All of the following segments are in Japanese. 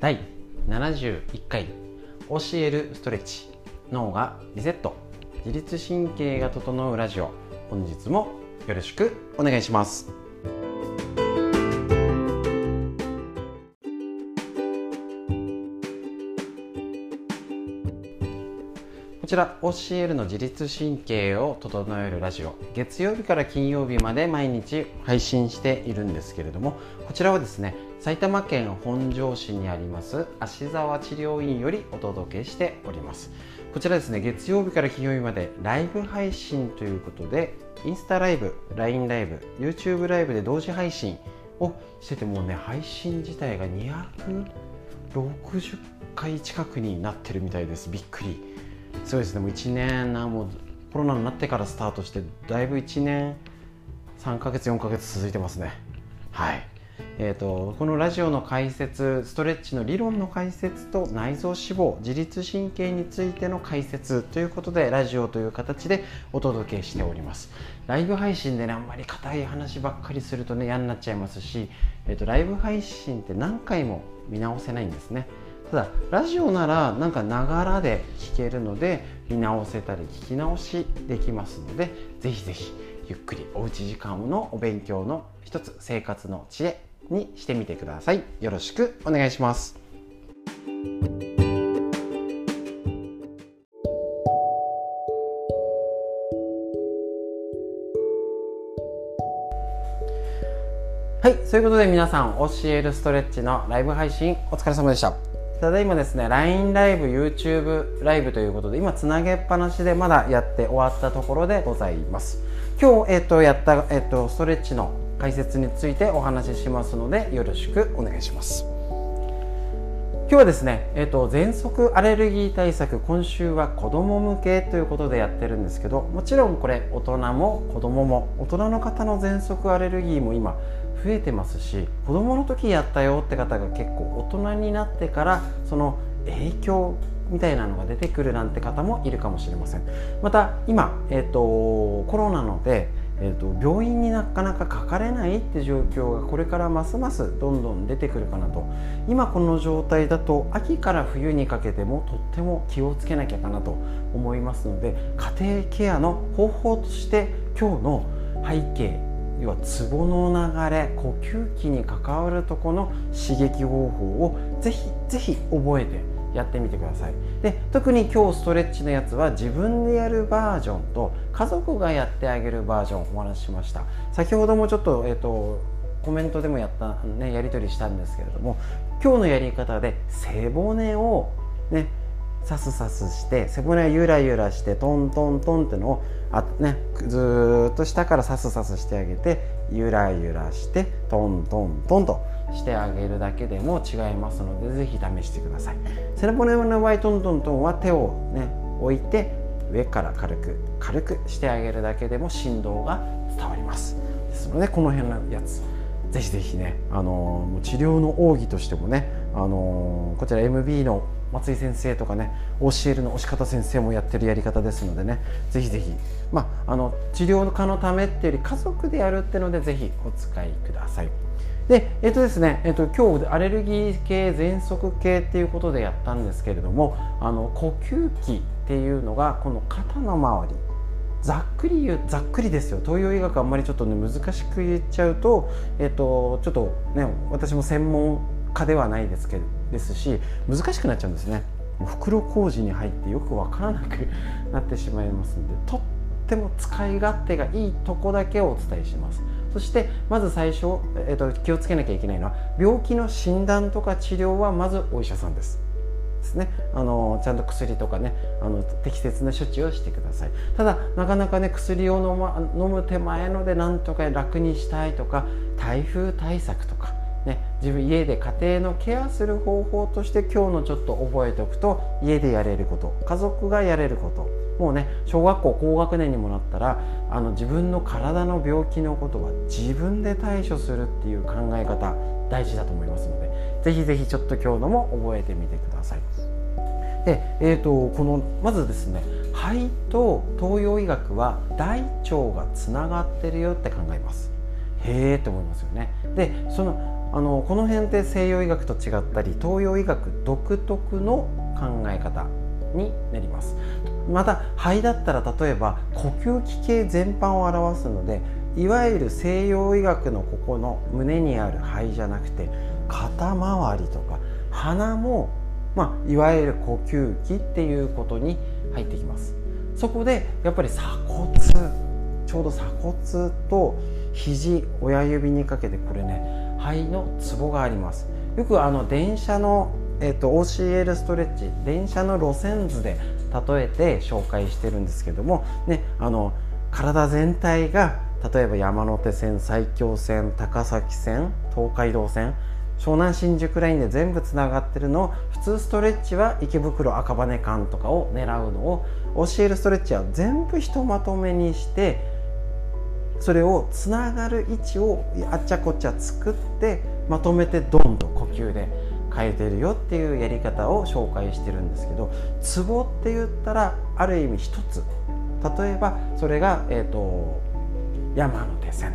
第71回教えるストレッチ脳がリセット。自律神経が整うラジオ。本日もよろしくお願いします。こちら教えるの自律神経を整えるラジオ。月曜日から金曜日まで毎日配信しているんですけれどもこちらはですね埼玉県本庄市にあります芦沢治療院よりお届けしております。こちらですね月曜日から金曜日までライブ配信ということでインスタライブ LINE ライブ YouTube ライブで同時配信をしててもうね配信自体が260回近くになってるみたいです。びっくり。そうですねもう1年なもうコロナになってからスタートしてだいぶ1年3ヶ月4ヶ月続いてますね。はい。えーと、このラジオの解説ストレッチの理論の解説と内臓脂肪自律神経についての解説ということでラジオという形でお届けしております。ライブ配信でねあんまり硬い話ばっかりするとね嫌になっちゃいますし、えーと、ライブ配信って何回も見直せないんですね。ただラジオならなんかながらで聞けるので見直せたり聞き直しできますのでぜひぜひゆっくりおうち時間のお勉強の一つ生活の知恵にしてみてください。よろしくお願いします。はいそういうことで皆さん教えるストレッチのライブ配信お疲れ様でした。ただいまですね LINE ライブ YouTube ライブということで今つなげっぱなしでまだやって終わったところでございます。今日、えっ、ー、とやった、えっ、ー、とストレッチの解説についてお話ししますのでよろしくお願いします。今日はですね、えーと、喘息アレルギー対策今週は子ども向けということでやってるんですけどもちろんこれ大人も子どもも大人の方の喘息アレルギーも今増えてますし子どもの時やったよって方が結構大人になってからその影響みたいなのが出てくるなんて方もいるかもしれません。また今、えーとコロナのでえーと、病院になかなかかかれないって状況がこれからますますどんどん出てくるかなと。今この状態だと秋から冬にかけてもとっても気をつけなきゃかなと思いますので家庭ケアの方法として今日の背景要はツボの流れ呼吸器に関わるとこの刺激方法をぜひぜひ覚えてやってみてください。で特に今日ストレッチのやつは自分でやるバージョンと家族がやってあげるバージョンをお話ししました。先ほどもちょっと,、えーと、コメントでもやった、ね、やり取りしたんですけれども今日のやり方で背骨をねさすさすして背骨をゆらゆらしてトントントンってのをあ、ね、ずっと下からさすさすしてあげてゆらゆらしてトントントンとしてあげるだけでも違いますのでぜひ試してください背骨の場合トントントンは手をね置いて上から軽く軽くしてあげるだけでも振動が伝わりますですのでこの辺のやつぜひぜひね、あの治療の奥義としてもね、あのこちら MB の松井先生とかね教えるの押し方先生もやってるやり方ですのでねぜひぜひ、まあ、あの治療家のためっていうより家族でやるっていうのでぜひお使いください。で、えっとですね、えっと、今日アレルギー系、喘息系っていうことでやったんですけれども、あの呼吸器っていうのがこの肩の周り、ざっくり言うざっくりですよ。東洋医学あんまりちょっとね難しく言っちゃうと、えっと、ちょっとね私も専門家ではないですけどですし難しくなっちゃうんですね。袋小路に入ってよく分からなく なってしまいますのでとっても使い勝手がいいとこだけをお伝えします。そしてまず最初、えーと、気をつけなきゃいけないのは病気の診断とか治療はまずお医者さんです。ですね、あのちゃんと薬とかねあの適切な処置をしてくださいただなかなかね薬を飲,、ま、飲む手前のでなんとか楽にしたいとか台風対策とかね、自分家で家庭のケアする方法として今日のちょっと覚えておくと家でやれること家族がやれることもうね小学校高学年にもなったらあの自分の体の病気のことは自分で対処するっていう考え方大事だと思いますのでぜひぜひちょっと今日のも覚えてみてください。で、えーと、このまずですね肺と東洋医学は大腸がつながってるよって考えます。へえって思いますよねでそのあのこの辺って西洋医学と違ったり東洋医学独特の考え方になります。また肺だったら例えば呼吸器系全般を表すのでいわゆる西洋医学のここの胸にある肺じゃなくて肩周りとか鼻も、まあ、いわゆる呼吸器っていうことに入ってきます。そこでやっぱり鎖骨ちょうど鎖骨と肘親指にかけてこれね肺のツボがあります。よくあの電車の、えーと、OCL ストレッチ電車の路線図で例えて紹介してるんですけども、ね、あの体全体が例えば山手線埼京線高崎線東海道線湘南新宿ラインで全部つながってるのを普通ストレッチは池袋赤羽間とかを狙うのを教えるストレッチは全部ひとまとめにしてそれをつながる位置をあっちゃこっちゃ作ってまとめてどんどん呼吸で変えてるよっていうやり方を紹介してるんですけどツボって言ったらある意味一つ。例えばそれが、えーと、山手線。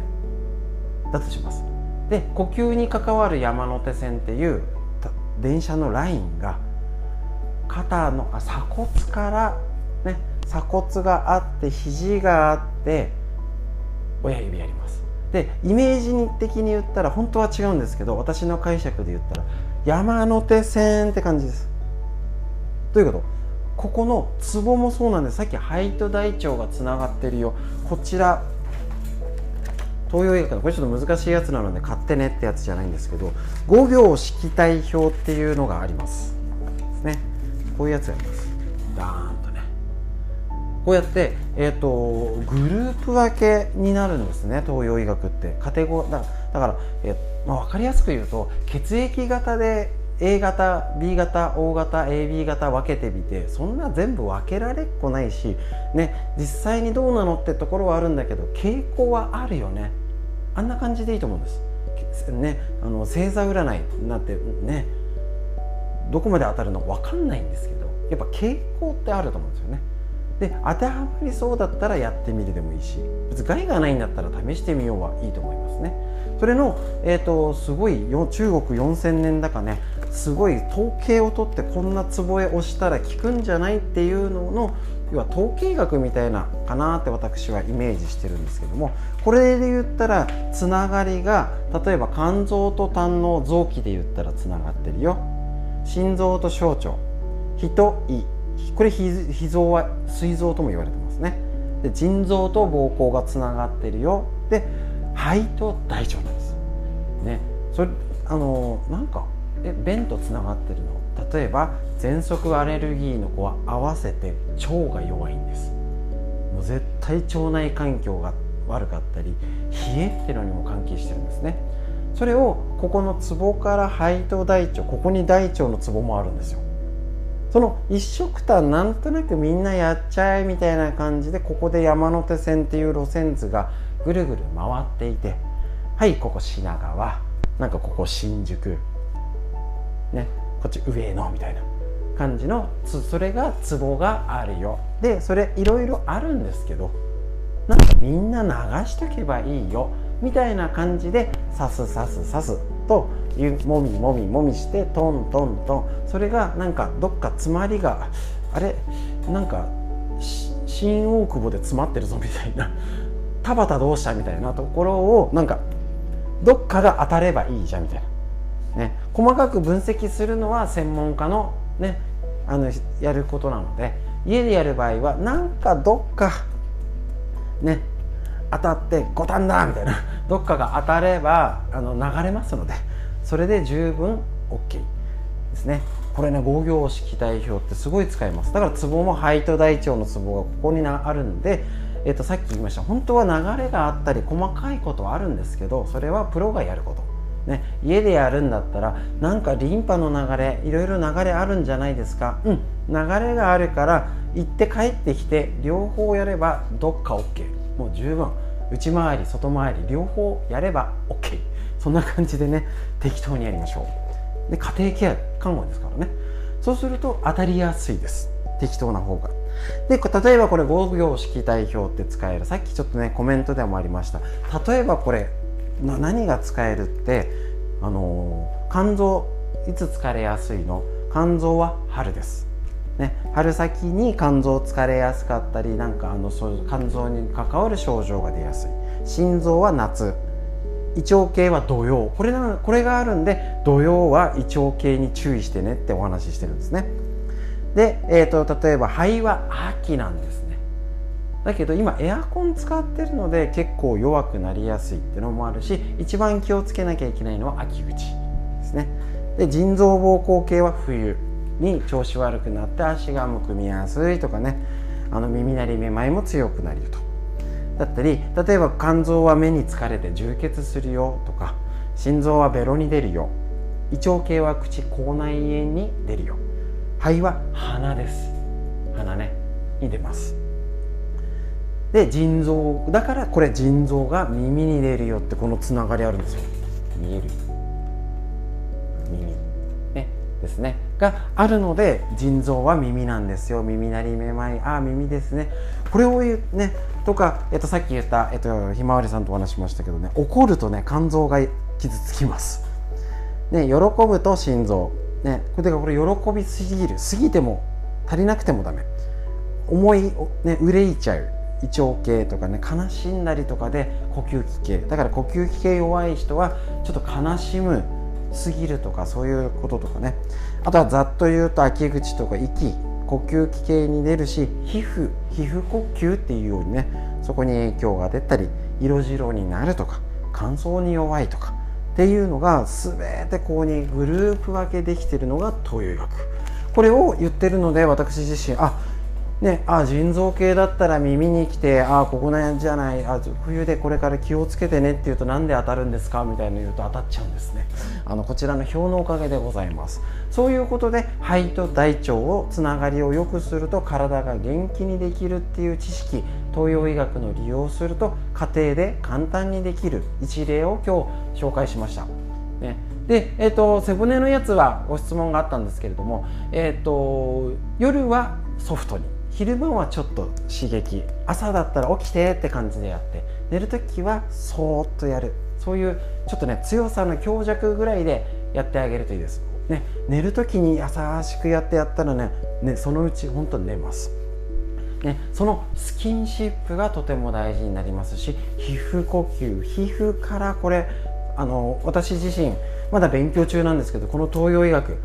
だとします。で呼吸に関わる山手線っていう電車のラインが肩のあ鎖骨からね鎖骨があって肘があって親指やります。でイメージ的に言ったら本当は違うんですけど私の解釈で言ったら山手線って感じです。どういうこと？ここのツボもそうなんです。さっき肺と大腸がつながってるよ。こちら東洋医学のこれちょっと難しいやつなので買ってねってやつじゃないんですけど5行式体表っていうのがあります。ね。こういうやつがあります。ダーン。こうやって、えーと、グループ分けになるんですね東洋医学ってカテゴだだから、えーまあ、分かりやすく言うと血液型で A 型 B 型 O 型 AB 型分けてみてそんな全部分けられっこないし、ね、実際にどうなのってところはあるんだけど傾向はあるよねあんな感じでいいと思うんです。ね、あの星座占いなんてねどこまで当たるのか分かんないんですけどやっぱ傾向ってあると思うんですよね。で当てはまりそうだったらやってみるでもいいし別に害がないんだったら試してみようはいいと思いますね。それの、えーと、すごい中国4000年だかねすごい統計を取ってこんなツボへ押したら効くんじゃないっていうのの要は統計学みたいなかなって私はイメージしてるんですけどもこれで言ったらつながりが例えば肝臓と胆の臓器で言ったらつながってるよ。心臓と小腸。脾と胃。これ脾臓は膵臓とも言われてますね。で腎臓と膀胱がつながってるよ。で肺と大腸なんです。ね。それあのなんかえ便とつながってるの。例えば喘息アレルギーの子は合わせて腸が弱いんです。もう絶対腸内環境が悪かったり冷えっていうのにも関係してるんですね。それをここのツボから肺と大腸ここに大腸のツボもあるんですよ。その一緒くたなんとなくみんなやっちゃえみたいな感じでここで山手線っていう路線図がぐるぐる回っていてはいここ品川。なんかここ新宿。ね。こっち上野みたいな感じのそれがツボがあるよ。でそれいろいろあるんですけどなんかみんな流しとけばいいよ。みたいな感じで刺す刺す刺す。ともみもみもみしてトントントン。それがなんかどっか詰まりがあれ？なんか新大久保で詰まってるぞみたいな。田畑どうしたみたいなところをなんかどっかが当たればいいじゃんみたいな。ね、細かく分析するのは専門家の,、ね、あのやることなので家でやる場合はなんかどっかね。当たって五反だみたいな。どっかが当たればあの流れますのでそれで十分 OK ですね。これね五行式代表ってすごい使います。だからツボも肺と大腸のツボがここにあるんで、えー、とさっき言いました。本当は流れがあったり細かいことはあるんですけどそれはプロがやること。ね、家でやるんだったらなんかリンパの流れいろいろ流れあるんじゃないですか。うん。流れがあるから行って帰ってきて両方やればどっか OK もう十分。内回り外回り両方やれば OK そんな感じでね適当にやりましょう。で家庭ケア看護ですからね。そうすると当たりやすいです。適当な方が。で例えばこれ5行式代表って使える。さっきちょっとねコメントでもありました。例えばこれ何が使えるってあの肝臓いつ疲れやすいの？肝臓は春です、ね、春先に肝臓疲れやすかったりなんかあのそう肝臓に関わる症状が出やすい。心臓は夏。胃腸系は土曜。これなこれがあるんで土曜は胃腸系に注意してねってお話ししてるんですね。で、えーと、例えば肺は秋なんですね。だけど今エアコン使ってるので結構弱くなりやすいっていうのもあるし一番気をつけなきゃいけないのは秋口ですね。で腎臓膀胱系は冬。に調子悪くなって足がむくみやすいとかね。あの耳鳴りめまいも強くなると。だったり例えば肝臓は目に疲れて充血するよとか心臓はベロに出るよ。胃腸系は口口内炎に出るよ。肺は鼻です。鼻ね。に出ます。で腎臓だからこれ腎臓が耳に出るよってこのつながりあるんですよ。見える。耳。ね。ですね。があるので腎臓は耳なんですよ。耳鳴りめまいああ耳ですね。これを言うねとか、えっと、さっき言った、えっと、ひまわりさんとお話しましたけどね怒るとね肝臓が傷つきます、ね、喜ぶと心臓、ね、これこれ喜びすぎる。過ぎても足りなくてもダメ。思い、ね、憂いちゃう。胃腸系とかね悲しんだりとかで呼吸器系。だから呼吸器系弱い人はちょっと悲しむすぎるとかそういうこととかね。あとはざっと言うと秋口とか息呼吸器系に出るし皮膚皮膚呼吸っていうようにねそこに影響が出たり色白になるとか乾燥に弱いとかっていうのが全てこうにグループ分けできてるのが東洋医学。これを言ってるので私自身あね、あ腎臓系だったら耳に来てあここなんじゃないあ冬でこれから気をつけてねって言うとなんで当たるんですかみたいな言うと当たっちゃうんですね。あのこちらの表のおかげでございます。そういうことで肺と大腸をつながりを良くすると体が元気にできるっていう知識東洋医学の利用すると家庭で簡単にできる一例を今日紹介しました、ね、で、えーと、背骨のやつはご質問があったんですけれども、えーと夜はソフトに。昼間はちょっと刺激。朝だったら起きてって感じでやって。寝る時はそーっとやる。そういうちょっとね強さの強弱ぐらいでやってあげるといいです、ね、寝る時に優しくやってやったらねねそのうち本当に寝ます。ね、そのスキンシップがとても大事になりますし皮膚呼吸。皮膚からこれあの私自身まだ勉強中なんですけどこの東洋医学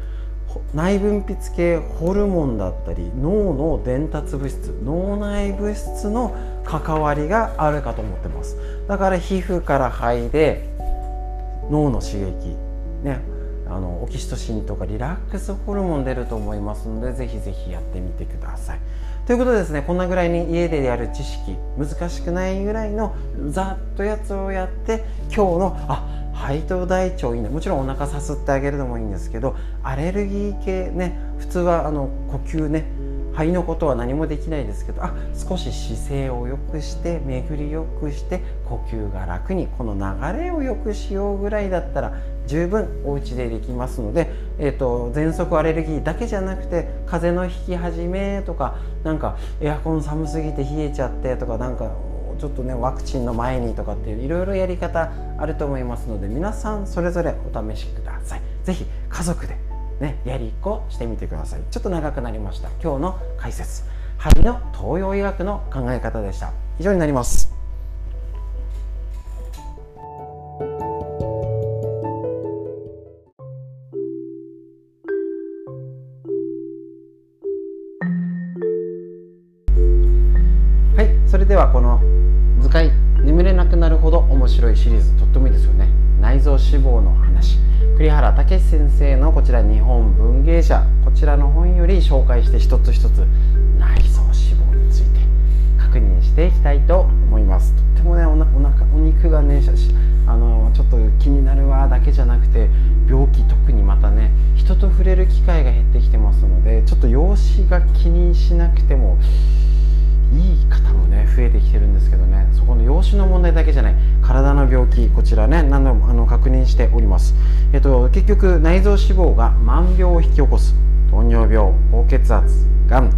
内分泌系ホルモンだったり脳の伝達物質脳内物質の関わりがあるかと思ってます。だから皮膚から肺で脳の刺激ねあのオキシトシンとかリラックスホルモン出ると思いますのでぜひぜひやってみてください。ということでですねこんなぐらいに家でやる知識難しくないぐらいのざっとやつをやって今日のあ肺と大腸いいね。もちろんお腹さすってあげるのもいいんですけどアレルギー系ね普通はあの呼吸ね肺のことは何もできないですけどあ少し姿勢を良くして巡り良くして呼吸が楽にこの流れを良くしようぐらいだったら十分お家でできますので、えーと、喘息アレルギーだけじゃなくて風邪のひき始めとかなんかエアコン寒すぎて冷えちゃってとかなんかちょっとねワクチンの前にとかっていういろいろやり方あると思いますので皆さんそれぞれお試しください。是非家族でねやりっこしてみてください。ちょっと長くなりました。今日の解説。針の東洋医学の考え方でした。以上になります。内臓脂肪の話。栗原武先生のこちら日本文芸社。こちらの本より紹介して一つ一つ内臓脂肪について。確認していきたいと思います。とってもねおなお腹お肉がねあのちょっと気になるわだけじゃなくて病気特にまたね人と触れる機会が減ってきてますのでちょっと容姿が気にしなくてもいい方もね増えてきてるんですけどね。そこの養子の問題だけじゃない。体の病気こちらね何度もあの確認しております、えっと、結局内臓脂肪が万病を引き起こす。糖尿病高血圧がん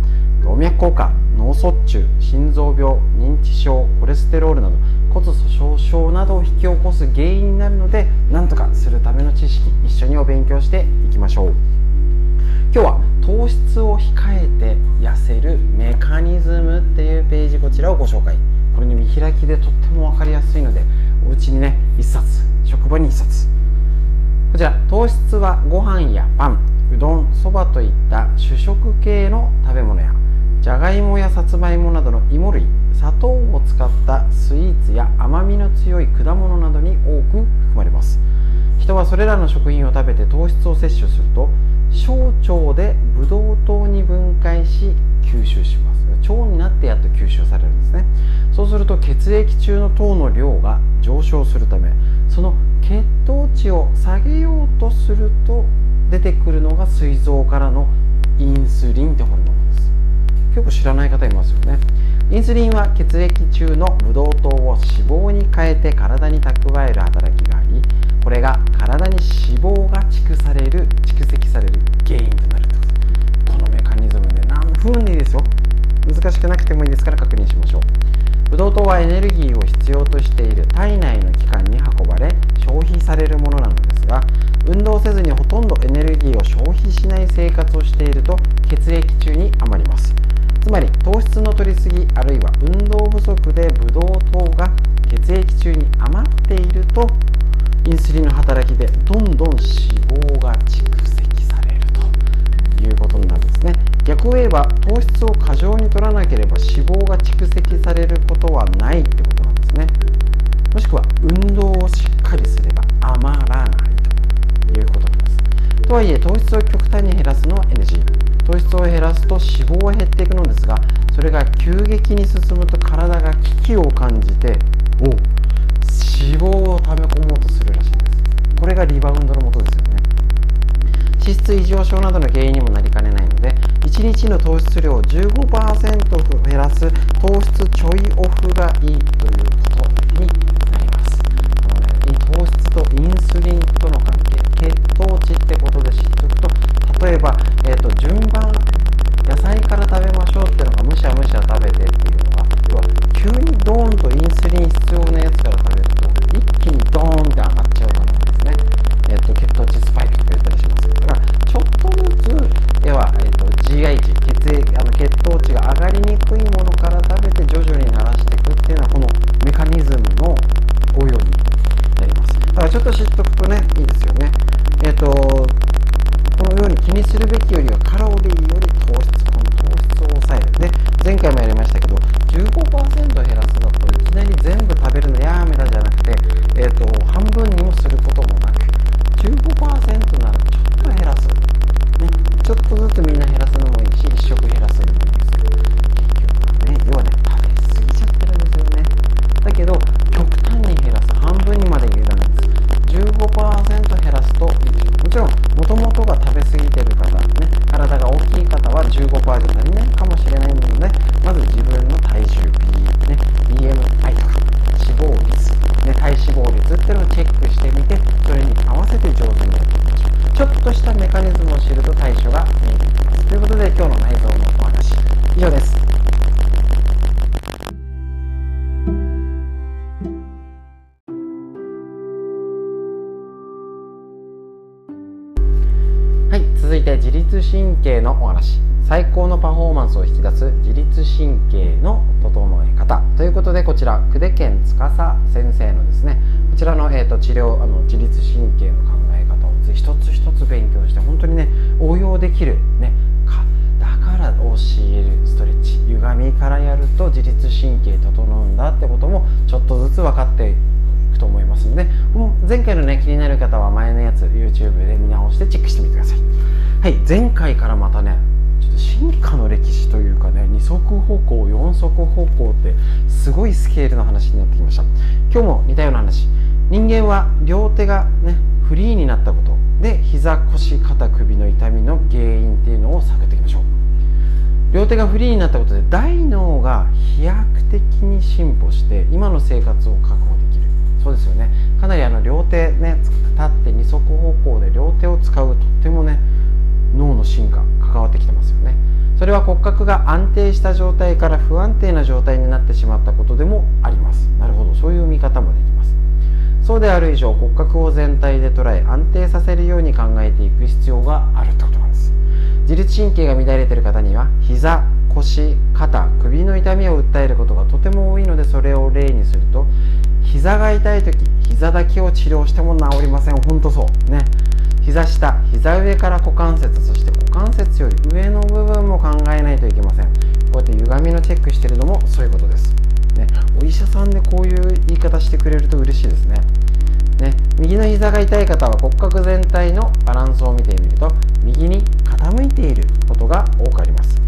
動脈硬化脳卒中心臓病認知症コレステロールなど骨粗しょう症などを引き起こす原因になるのでなんとかするための知識一緒にお勉強していきましょう。今日は糖質を控えて痩せるメカニズムっていうページこちらをご紹介これね見開きでとっても分かりやすいのでお家にね1冊職場に1冊こちら糖質はご飯やパンうどんそばといった主食系の食べ物やじゃがいもやさつまいもなどの芋類砂糖を使ったスイーツや甘みの強い果物などに多く含まれます人はそれらの食品を食べて糖質を摂取すると小腸でブドウ糖に分解し吸収します。腸になってやっと吸収されるんですね。そうすると血液中の糖の量が上昇するためその血糖値を下げようとすると出てくるのが膵臓からのインスリンってホルモンです。結構知らない方いますよね。インスリンは血液中のブドウ糖を脂肪に変えて体に蓄える働きがありエネルギーを必要としている。体内の器官に運ばれ消費されるものなのですが運動せずにほとんどエネルギーを消費しない生活をしていると血液中に余ります。つまり糖質の摂りすぎあるいは運動不足でブドウ糖が血液中に余っているとインスリンの働きでどんどん脂肪が蓄積されるということになるんですね。逆を言えば糖質を過剰に取らなければ脂肪が蓄積されることはないってことなんですね。もしくは運動をしっかりすれば余らないということなんです。とはいえ糖質を極端に減らすのは NG 糖質を減らすと脂肪は減っていくのですがそれが急激に進むと体が危機を感じてお脂肪を溜め込もうとするらしいんです。これがリバウンドのもとですよね。脂質異常症などの原因にもなりかねないので1日の糖質量を15%減らす糖質ちょいオフがいいということになります。この、ね、糖質とインスリンとの関係血糖値ってことで知っておくと例えば、えーと、順番野菜から食べましょうっていうのがむしゃむしゃ食べてっていうのは要は急にドーンとインスリン必要なやつから食べると一気にドーンって上がっちゃうからなんですね、えーと、血糖値スパイクとか言ったりします。だからちょっとずつ要は、えーと、GI 値血液あの血糖値が上がりにくいものから食べて徐々に慣らしていくっていうのはこのメカニズムの応用になります。だからちょっと知っておくとねいいですよね。えっ、ー、とこのように気にするべきよりはカロリーより糖質この糖質を抑える。で前回もやりましたけど15%減としたメカニズムを知ると対処が見えてきます。ということで今日の内臓のお話以上です。はい続いて自律神経のお話。最高のパフォーマンスを引き出す自律神経の整え方。ということでこちら久手健司先生のですねこちらの、えーと、治療あの自律神経の考え方を一つ一つ勉強して本当にね応用できるねかだから教えるストレッチ歪みからやると自律神経整うんだってこともちょっとずつ分かっていくと思いますので前回のね気になる方は前のやつ YouTube で見直してチェックしてみてください。はい前回からまたねちょっと進化の歴史というかね二足歩行四足歩行ってすごいスケールの話になってきました。今日も似たような話。人間は両手がねフリーになったこと。で膝腰肩首の痛みの原因っていうのを探っていきましょう。両手がフリーになったことで大脳が飛躍的に進歩して今の生活を確保できる。そうですよね。かなりあの両手ね立って二足歩行で両手を使うとってもね脳の進化関わってきてますよね。そそれは骨格が安定した状態から不安定な状態になってしまったことでもあります。なるほど。そういう見方もできます。そうである以上骨格を全体で捉え安定させるように考えていく必要があるってことなんです。自律神経が乱れている方には膝腰肩首の痛みを訴えることがとても多いのでそれを例にすると膝が痛い時膝だけを治療しても治りません。本当そう。ね。膝下膝上から股関節そして股関節より上の部分も考えないといけません。こうやって歪みのチェックしてるのもそういうことです、ね、お医者さんでこういう言い方してくれると嬉しいですね。ね右の膝が痛い方は骨格全体のバランスを見てみると右に傾いていることが多くあります。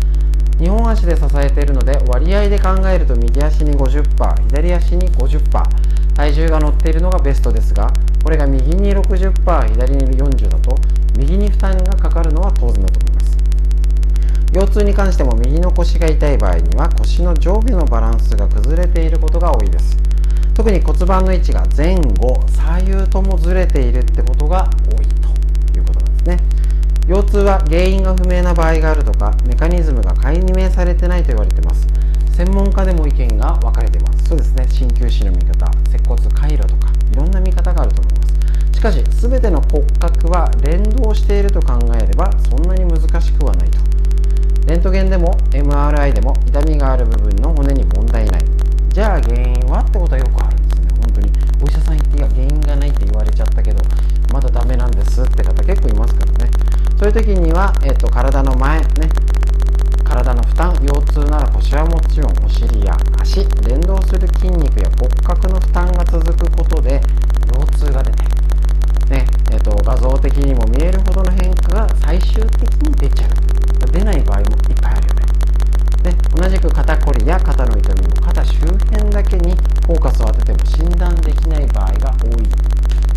2本足で支えているので割合で考えると右足に50%左足に50%体重が乗っているのがベストですがこれが右に60%左に40だと右に負担がかかるのは当然だと思います腰痛に関しても右の腰が痛い場合には腰の上下のバランスが崩れていることが多いです。特に骨盤の位置が前後左右ともずれているってことが多いということなんですね。腰痛は原因が不明な場合があるとかメカニズムが解明されてないと言われています。専門家でも意見が分かれています。そうですね。鍼灸師の見方接骨回路とかいろんな見方があると思います。しかし全ての骨格は連動していると考えればそんなに難しくはないと。レントゲンでも MRI でも痛みがある部分の骨に問題ない。じゃあ原因はってことはよくあるんですね。本当に。お医者さん言っていや原因がないって言われちゃったけどまだダメなんですって方結構いますからね。そういう時には、えっと、体の前ね。体の負担腰痛なら腰はもちろんお尻や足連動する筋肉や骨格の負担が続くことで腰痛が出て、ねえーと、画像的にも見えるほどの変化が最終的に出ちゃう。出ない場合もいっぱいあるよね。で同じく肩こりや肩の痛みも肩周辺だけにフォーカスを当てても診断できない場合が多い。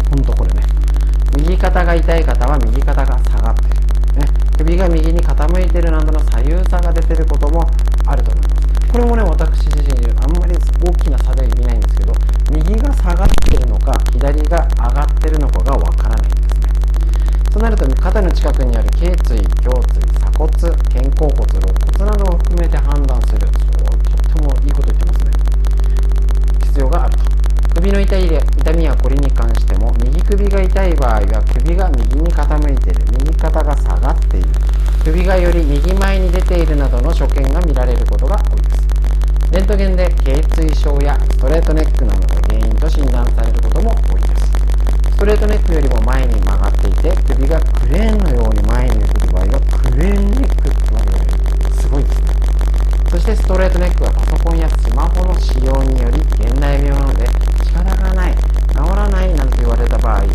ほんとこれね。右肩が痛い方は右肩が下がってる。ね、首が右に傾いてるなどの左右差が出てることもあると思います。これもね私自身あんまり大きな差で見ないんですけど右が下がってるのか左が上がってるのかがわからないんですね。となると肩の近くにある頸椎胸椎鎖骨肩甲骨肋骨などを含めて判断する。そうとってもいいこと言ってますね。必要があると。首の痛い痛みやこりに関しても右首が痛い場合は首が右に傾いている。右肩が下がっている。首がより右前に出ているなどの所見が見られることが多いです。レントゲンで頸椎症やストレートネックなどが原因と診断されることも多いです。ストレートネックよりも前に曲がっていて首がクレーンのように前に出る場合はクレーンネックって言われる。すごいですね。そしてストレートネックはパソコンやスマホの使用により現代病なので体がない。治らないなんて言われた場合、ね、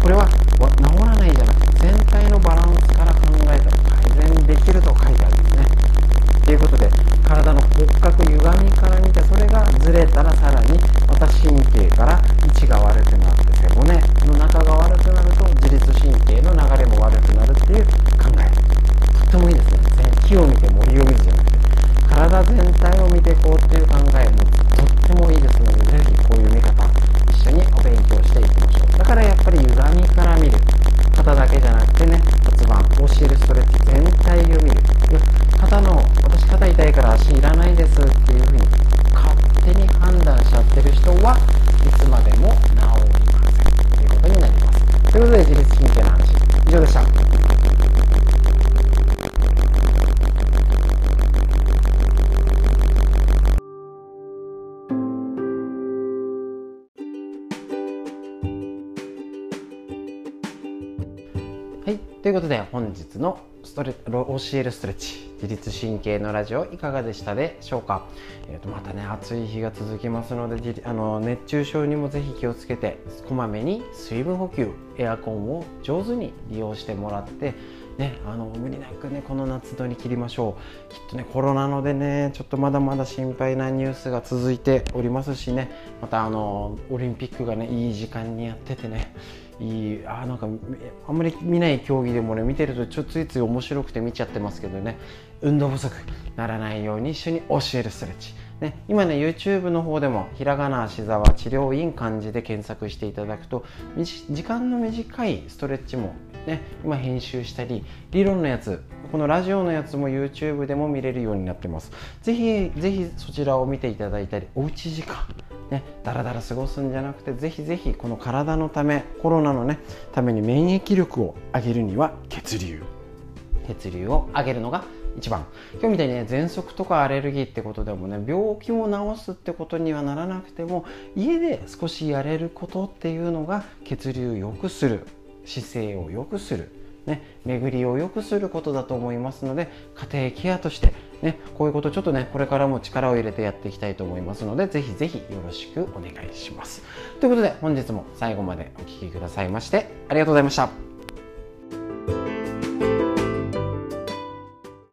これは治らないじゃなくて全体のバランスから考えたら改善できると書いてあるんですね。ということで体の骨格歪みから見てそれがずれたらさらにまた神はい。ということで本日のストレ教えるストレッチ自律神経のラジオいかがでしたでしょうか、えー、とまたね暑い日が続きますのであの熱中症にもぜひ気をつけてこまめに水分補給エアコンを上手に利用してもらってね、あの無理なくねこの夏乗り切りましょう。きっとねコロナのでねちょっとまだまだ心配なニュースが続いておりますしねまたあのオリンピックがねいい時間にやっててねいいあなんかあんまり見ない競技でもね見てるとちょっとついつい面白くて見ちゃってますけどね。運動不足ならないように一緒に教えるストレッチ。ね、今ね YouTube の方でもひらがな足沢治療院漢字で検索していただくと時間の短いストレッチもね今編集したり理論のやつこのラジオのやつも YouTube でも見れるようになってます。ぜひぜひそちらを見ていただいたりおうち時間。ね、だらだら過ごすんじゃなくてぜひぜひこの体のためコロナのねために免疫力を上げるには血流。血流を上げるのが一番。今日みたいにね喘息とかアレルギーってことでもね病気を治すってことにはならなくても家で少しやれることっていうのが血流を良くする姿勢を良くするね、巡りを良くすることだと思いますので家庭ケアとして、ね、こういうことちょっとねこれからも力を入れてやっていきたいと思いますのでぜひぜひよろしくお願いします。ということで本日も最後までお聴きくださいましてありがとうございました。